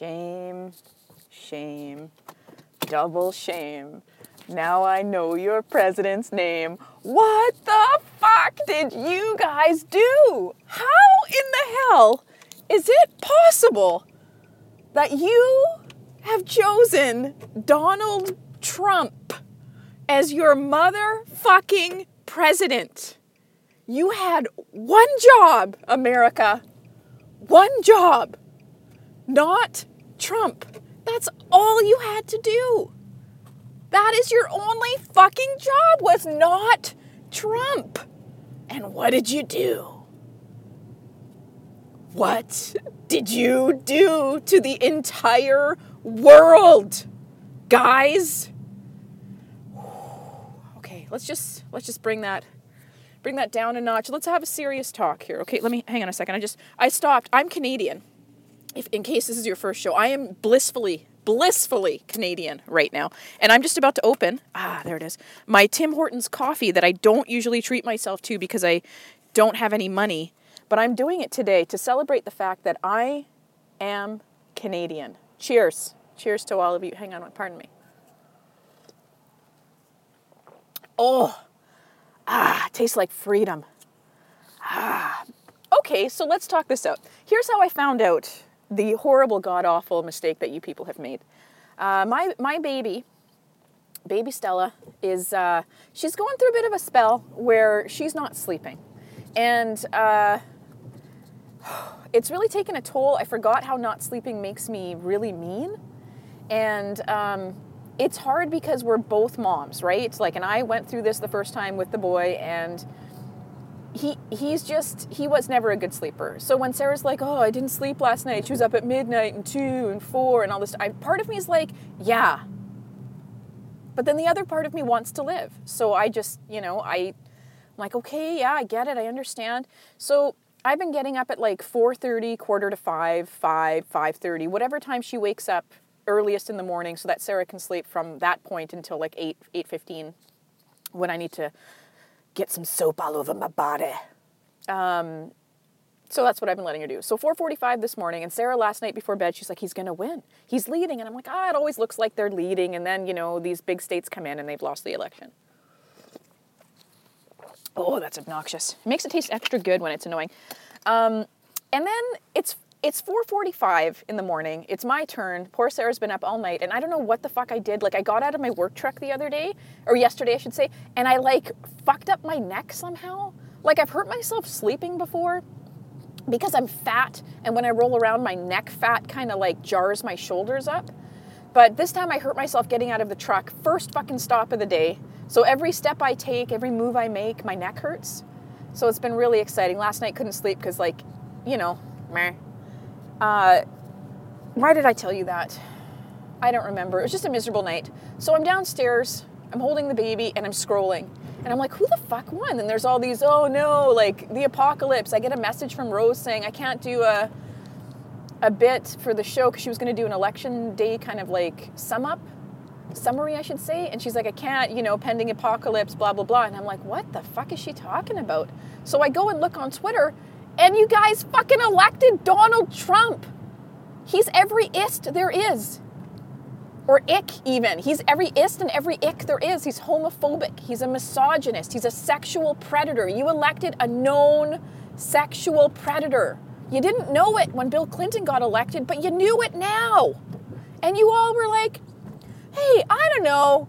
Shame, shame, double shame. Now I know your president's name. What the fuck did you guys do? How in the hell is it possible that you have chosen Donald Trump as your motherfucking president? You had one job, America. One job. Not Trump. That's all you had to do. That is your only fucking job was not Trump. And what did you do? What did you do to the entire world? Guys? Okay, let's just let's just bring that bring that down a notch. Let's have a serious talk here. Okay, let me hang on a second. I just I stopped. I'm Canadian. If in case this is your first show, I am blissfully blissfully Canadian right now. And I'm just about to open, ah, there it is, my Tim Hortons coffee that I don't usually treat myself to because I don't have any money. But I'm doing it today to celebrate the fact that I am Canadian. Cheers. Cheers to all of you. Hang on, pardon me. Oh, ah, tastes like freedom. Ah. Okay, so let's talk this out. Here's how I found out the horrible, god awful mistake that you people have made. Uh, my my baby, baby Stella, is uh, she's going through a bit of a spell where she's not sleeping, and uh, it's really taken a toll. I forgot how not sleeping makes me really mean, and. Um, it's hard because we're both moms, right? Like, and I went through this the first time with the boy, and he he's just he was never a good sleeper. So when Sarah's like, "Oh, I didn't sleep last night. She was up at midnight and 2 and 4 and all this," I, part of me is like, "Yeah." But then the other part of me wants to live. So I just, you know, I I'm like, "Okay, yeah, I get it. I understand." So I've been getting up at like 4:30, quarter to 5, 5, 5:30, whatever time she wakes up earliest in the morning so that Sarah can sleep from that point until like 8 8:15 when I need to get some soap all over my body. Um, so that's what I've been letting her do. So 4:45 this morning, and Sarah last night before bed, she's like, "He's gonna win. He's leading," and I'm like, "Ah, it always looks like they're leading, and then you know these big states come in and they've lost the election." Oh, that's obnoxious. It makes it taste extra good when it's annoying. Um, and then it's it's 4:45 in the morning. It's my turn. Poor Sarah's been up all night and I don't know what the fuck I did. Like I got out of my work truck the other day or yesterday I should say and I like fucked up my neck somehow. Like I've hurt myself sleeping before because I'm fat and when I roll around my neck fat kind of like jars my shoulders up. But this time I hurt myself getting out of the truck. First fucking stop of the day. So every step I take, every move I make, my neck hurts. So it's been really exciting. Last night couldn't sleep because like, you know, meh uh, why did I tell you that? I don't remember. It was just a miserable night. So I'm downstairs, I'm holding the baby, and I'm scrolling. And I'm like, who the fuck won? And there's all these, oh no, like the apocalypse. I get a message from Rose saying I can't do a, a bit for the show because she was going to do an election day kind of like sum up, summary, I should say. And she's like, I can't, you know, pending apocalypse, blah, blah, blah. And I'm like, what the fuck is she talking about? So I go and look on Twitter and you guys fucking elected Donald Trump. He's every ist there is. Or ick, even. He's every ist and every ick there is. He's homophobic. He's a misogynist. He's a sexual predator. You elected a known sexual predator. You didn't know it when Bill Clinton got elected, but you knew it now. And you all were like, hey, I don't know.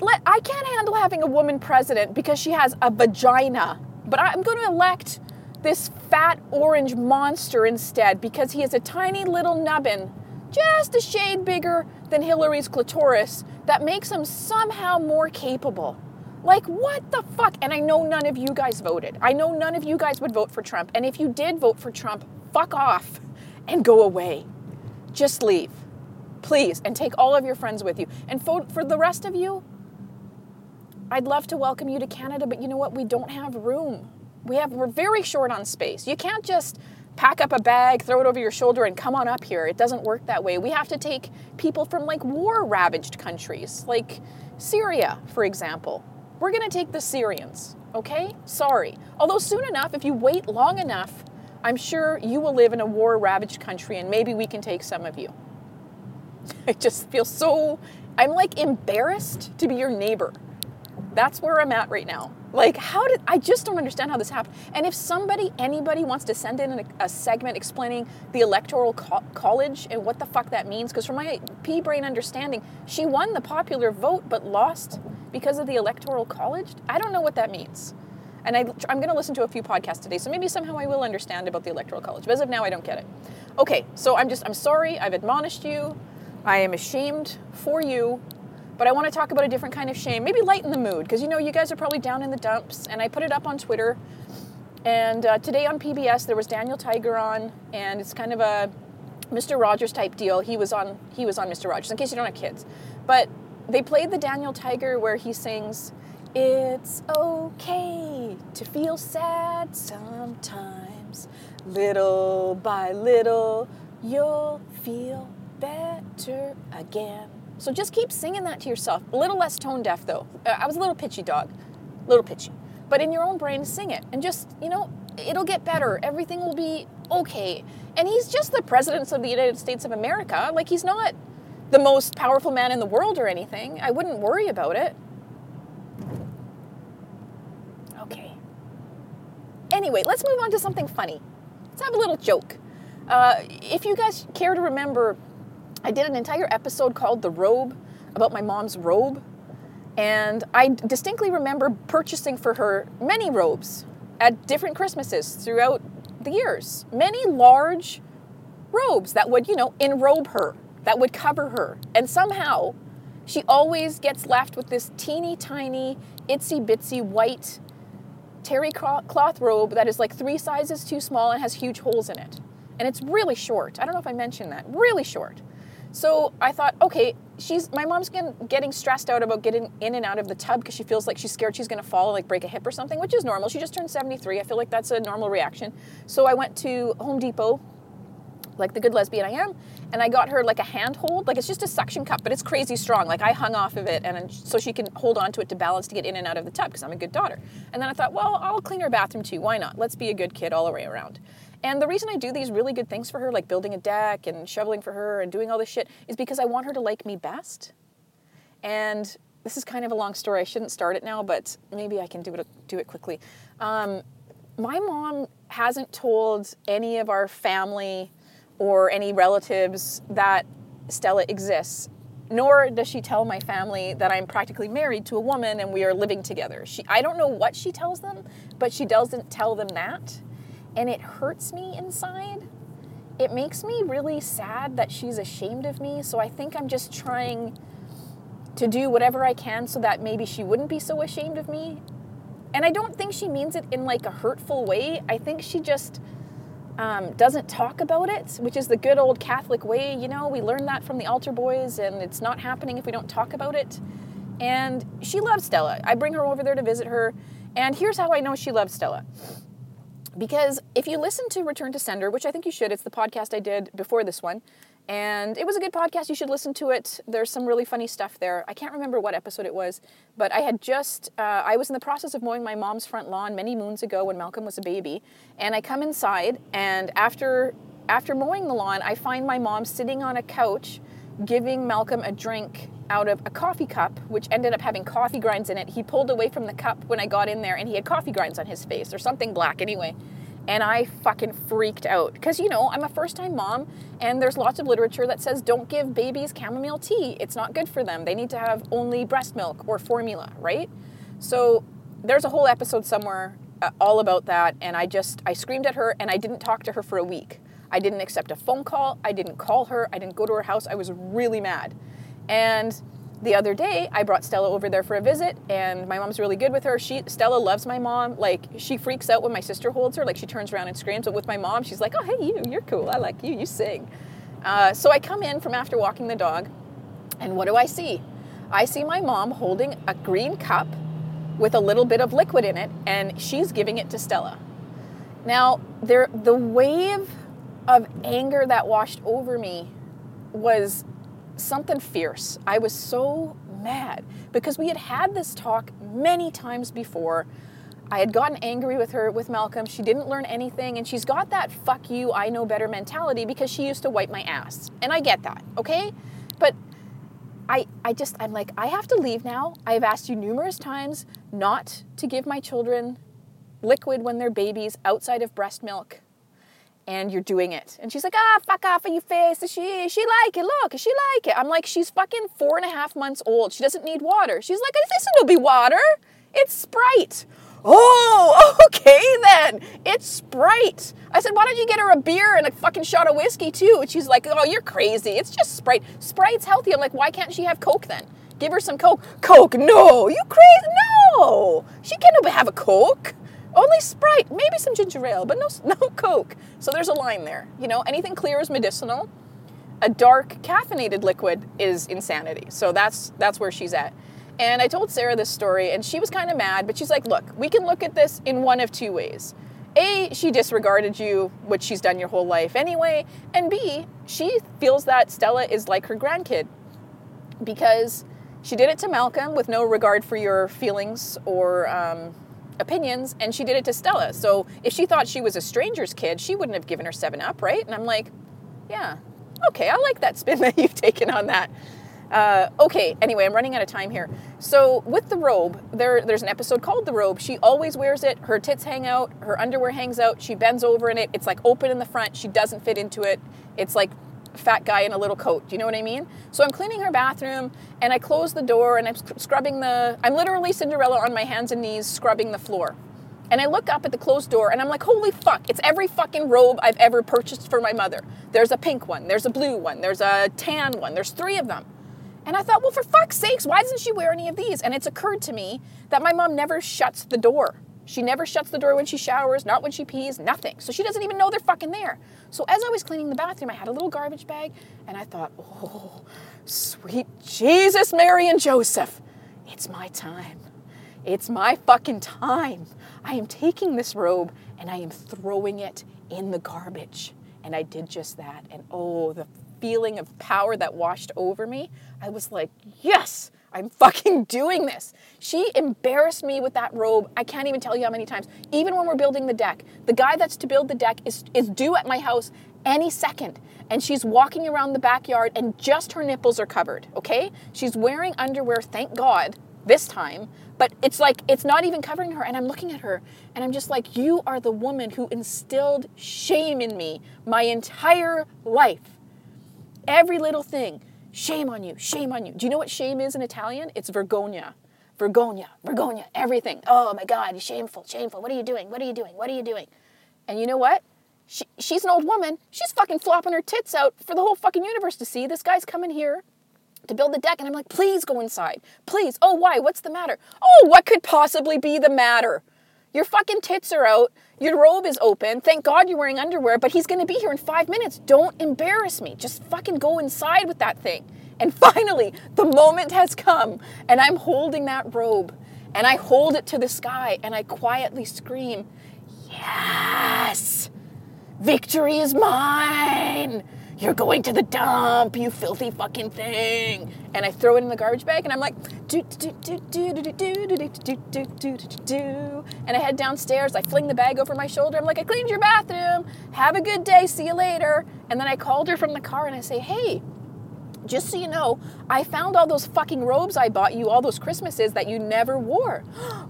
Let, I can't handle having a woman president because she has a vagina. But I'm going to elect this fat orange monster instead because he is a tiny little nubbin, just a shade bigger than Hillary's clitoris, that makes him somehow more capable. Like, what the fuck? And I know none of you guys voted. I know none of you guys would vote for Trump. And if you did vote for Trump, fuck off and go away. Just leave, please, and take all of your friends with you. And for, for the rest of you, I'd love to welcome you to Canada, but you know what? We don't have room. We have we're very short on space. You can't just pack up a bag, throw it over your shoulder and come on up here. It doesn't work that way. We have to take people from like war ravaged countries, like Syria, for example. We're going to take the Syrians, okay? Sorry. Although soon enough if you wait long enough, I'm sure you will live in a war ravaged country and maybe we can take some of you. I just feel so, I'm like embarrassed to be your neighbor. That's where I'm at right now. Like, how did I just don't understand how this happened? And if somebody, anybody wants to send in a, a segment explaining the electoral co- college and what the fuck that means, because from my pea brain understanding, she won the popular vote but lost because of the electoral college. I don't know what that means. And I, I'm going to listen to a few podcasts today, so maybe somehow I will understand about the electoral college. But as of now, I don't get it. Okay, so I'm just, I'm sorry. I've admonished you. I am ashamed for you but I want to talk about a different kind of shame, maybe lighten the mood, because you know, you guys are probably down in the dumps. And I put it up on Twitter. And uh, today on PBS, there was Daniel Tiger on, and it's kind of a Mr. Rogers type deal. He was on he was on Mr. Rogers, in case you don't have kids. But they played the Daniel Tiger where he sings, It's okay to feel sad sometimes. Little by little, you'll feel better again. So just keep singing that to yourself. A little less tone deaf though. Uh, I was a little pitchy dog, a little pitchy. But in your own brain, sing it and just, you know, it'll get better. Everything will be okay. And he's just the president of the United States of America. Like he's not the most powerful man in the world or anything. I wouldn't worry about it. Okay. Anyway, let's move on to something funny. Let's have a little joke. Uh, if you guys care to remember I did an entire episode called The Robe about my mom's robe. And I distinctly remember purchasing for her many robes at different Christmases throughout the years. Many large robes that would, you know, enrobe her, that would cover her. And somehow she always gets left with this teeny tiny, itsy bitsy white terry cloth robe that is like three sizes too small and has huge holes in it. And it's really short. I don't know if I mentioned that. Really short. So I thought, okay, she's my mom's getting, stressed out about getting in and out of the tub because she feels like she's scared she's going to fall, like break a hip or something, which is normal. She just turned 73. I feel like that's a normal reaction. So I went to Home Depot, like the good lesbian I am, and I got her like a handhold. Like it's just a suction cup, but it's crazy strong. Like I hung off of it, and so she can hold on to it to balance to get in and out of the tub because I'm a good daughter. And then I thought, well, I'll clean her bathroom too. Why not? Let's be a good kid all the way around. And the reason I do these really good things for her, like building a deck and shoveling for her and doing all this shit, is because I want her to like me best. And this is kind of a long story. I shouldn't start it now, but maybe I can do it do it quickly. Um, my mom hasn't told any of our family or any relatives that Stella exists. Nor does she tell my family that I'm practically married to a woman and we are living together. She, I don't know what she tells them, but she doesn't tell them that and it hurts me inside. It makes me really sad that she's ashamed of me. So I think I'm just trying to do whatever I can so that maybe she wouldn't be so ashamed of me. And I don't think she means it in like a hurtful way. I think she just um, doesn't talk about it, which is the good old Catholic way. You know, we learned that from the altar boys, and it's not happening if we don't talk about it. And she loves Stella. I bring her over there to visit her. And here's how I know she loves Stella. Because if you listen to Return to Sender, which I think you should, it's the podcast I did before this one, and it was a good podcast. You should listen to it. There's some really funny stuff there. I can't remember what episode it was, but I had just, uh, I was in the process of mowing my mom's front lawn many moons ago when Malcolm was a baby. And I come inside, and after, after mowing the lawn, I find my mom sitting on a couch giving Malcolm a drink out of a coffee cup, which ended up having coffee grinds in it. He pulled away from the cup when I got in there and he had coffee grinds on his face or something black anyway. And I fucking freaked out. Because, you know, I'm a first time mom and there's lots of literature that says don't give babies chamomile tea. It's not good for them. They need to have only breast milk or formula, right? So there's a whole episode somewhere uh, all about that. And I just, I screamed at her and I didn't talk to her for a week. I didn't accept a phone call. I didn't call her. I didn't go to her house. I was really mad. And the other day, I brought Stella over there for a visit, and my mom's really good with her. She Stella loves my mom. Like she freaks out when my sister holds her. Like she turns around and screams. But with my mom, she's like, "Oh, hey, you, you're cool. I like you. You sing." Uh, so I come in from after walking the dog, and what do I see? I see my mom holding a green cup with a little bit of liquid in it, and she's giving it to Stella. Now, there, the wave of anger that washed over me was something fierce. I was so mad because we had had this talk many times before. I had gotten angry with her with Malcolm. She didn't learn anything, and she's got that fuck you, I know better mentality because she used to wipe my ass. And I get that, okay? But I, I just, I'm like, I have to leave now. I have asked you numerous times not to give my children liquid when they're babies outside of breast milk. And you're doing it. And she's like, ah, fuck off of your face. She, she like it. Look, she like it. I'm like, she's fucking four and a half months old. She doesn't need water. She's like, this will be water. It's Sprite. Oh, okay then. It's Sprite. I said, why don't you get her a beer and a fucking shot of whiskey too? And she's like, oh, you're crazy. It's just Sprite. Sprite's healthy. I'm like, why can't she have Coke then? Give her some Coke. Coke, no. You crazy? No. She can't have a Coke. Only Sprite, maybe some ginger ale, but no, no Coke. So there's a line there. You know, anything clear is medicinal. A dark caffeinated liquid is insanity. So that's that's where she's at. And I told Sarah this story, and she was kind of mad, but she's like, look, we can look at this in one of two ways. A, she disregarded you, which she's done your whole life anyway. And B, she feels that Stella is like her grandkid because she did it to Malcolm with no regard for your feelings or um, opinions, and she did it to Stella. So if she thought she was a stranger's kid, she wouldn't have given her 7 Up, right? And I'm like, yeah, okay, I like that spin that you've taken on that. Uh, okay, anyway, I'm running out of time here. So with the robe, there there's an episode called The Robe. She always wears it. Her tits hang out, her underwear hangs out. She bends over in it. It's like open in the front. She doesn't fit into it. It's like fat guy in a little coat. Do you know what I mean? So I'm cleaning her bathroom and I close the door and I'm scrubbing the I'm literally Cinderella on my hands and knees scrubbing the floor. And I look up at the closed door and I'm like, holy fuck, it's every fucking robe I've ever purchased for my mother. There's a pink one, there's a blue one, there's a tan one, there's three of them. And I thought, well, for fuck's sakes, why doesn't she wear any of these? And it's occurred to me that my mom never shuts the door. She never shuts the door when she showers, not when she pees, nothing. So she doesn't even know they're fucking there. So as I was cleaning the bathroom, I had a little garbage bag and I thought, oh, sweet Jesus, Mary, and Joseph, it's my time. It's my fucking time. I am taking this robe and I am throwing it in the garbage. And I did just that. And oh, the feeling of power that washed over me, I was like, yes, I'm fucking doing this. She embarrassed me with that robe. I can't even tell you how many times. Even when we're building the deck, the guy that's to build the deck is, is due at my house any second. And she's walking around the backyard and just her nipples are covered, okay? She's wearing underwear, thank God, this time, but it's like it's not even covering her. And I'm looking at her and I'm just like, you are the woman who instilled shame in me my entire life. Every little thing. Shame on you, shame on you. Do you know what shame is in Italian? It's vergogna. Vergogna, vergogna, everything. Oh my God, shameful, shameful. What are you doing? What are you doing? What are you doing? And you know what? She, she's an old woman. She's fucking flopping her tits out for the whole fucking universe to see. This guy's coming here to build the deck. And I'm like, please go inside. Please. Oh, why? What's the matter? Oh, what could possibly be the matter? Your fucking tits are out. Your robe is open. Thank God you're wearing underwear, but he's going to be here in five minutes. Don't embarrass me. Just fucking go inside with that thing. And finally, the moment has come, and I'm holding that robe, and I hold it to the sky, and I quietly scream, Yes! Victory is mine! You're going to the dump, you filthy fucking thing. And I throw it in the garbage bag and I'm like, do do do do do do do do do do do do do and I head downstairs, I fling the bag over my shoulder, I'm like, I cleaned your bathroom, have a good day, see you later. And then I called her from the car and I say, hey, just so you know, I found all those fucking robes I bought you all those Christmases that you never wore.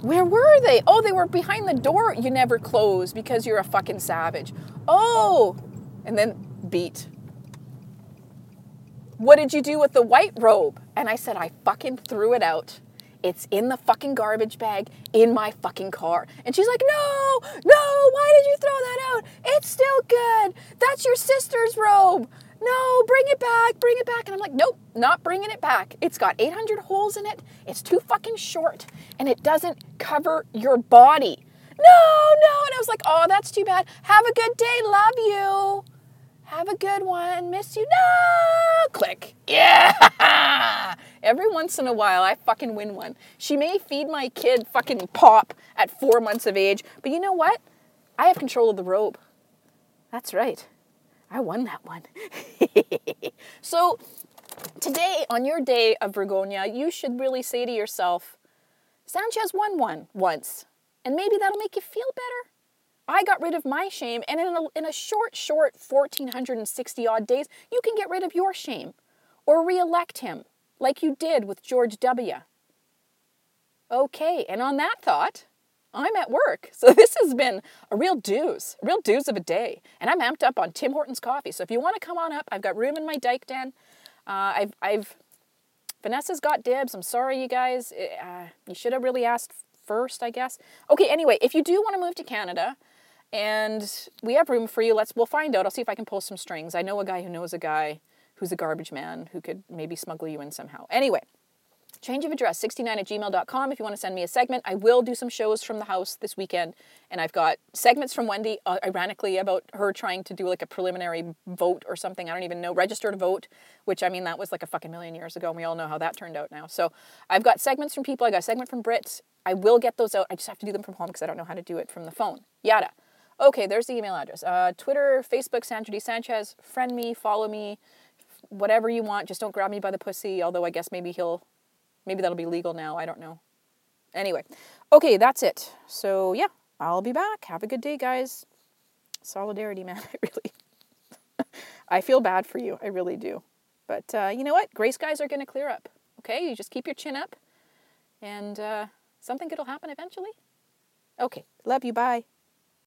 Where were they? Oh, they were behind the door you never closed because you're a fucking savage. Oh, and then beat what did you do with the white robe? And I said, I fucking threw it out. It's in the fucking garbage bag in my fucking car. And she's like, No, no, why did you throw that out? It's still good. That's your sister's robe. No, bring it back, bring it back. And I'm like, Nope, not bringing it back. It's got 800 holes in it. It's too fucking short and it doesn't cover your body. No, no. And I was like, Oh, that's too bad. Have a good day. Love you. Have a good one. Miss you. No! Click. Yeah! Every once in a while, I fucking win one. She may feed my kid fucking pop at four months of age, but you know what? I have control of the robe. That's right. I won that one. so, today, on your day of Vergogna, you should really say to yourself, Sanchez won one once. And maybe that'll make you feel better. I got rid of my shame, and in a, in a short, short 1460 odd days, you can get rid of your shame or re elect him like you did with George W. Okay, and on that thought, I'm at work. So this has been a real dooze, a real dooze of a day. And I'm amped up on Tim Hortons coffee. So if you want to come on up, I've got room in my dyke den. Uh, I've, I've, Vanessa's got dibs. I'm sorry, you guys. Uh, you should have really asked first, I guess. Okay, anyway, if you do want to move to Canada and we have room for you, let's, we'll find out. I'll see if I can pull some strings. I know a guy who knows a guy who's a garbage man who could maybe smuggle you in somehow. Anyway, change of address 69 at gmail.com if you want to send me a segment i will do some shows from the house this weekend. And i've got segments from wendy uh, ironically about her trying to do like a preliminary vote or something. I don't even know register to vote which i mean that was like a fucking million years ago and we all know how that turned out now. So i've got segments from people. I got a segment from brits i will get those out. I just have to do them from home because i don't know how to do it from the phone. Yada okay there's the email address uh, twitter facebook sandra d sanchez friend me follow me whatever you want just don't grab me by the pussy although i guess maybe he'll Maybe that'll be legal now. I don't know. Anyway, okay, that's it. So, yeah, I'll be back. Have a good day, guys. Solidarity, man. I really, I feel bad for you. I really do. But uh, you know what? Gray skies are going to clear up. Okay, you just keep your chin up, and uh, something good will happen eventually. Okay, love you. Bye.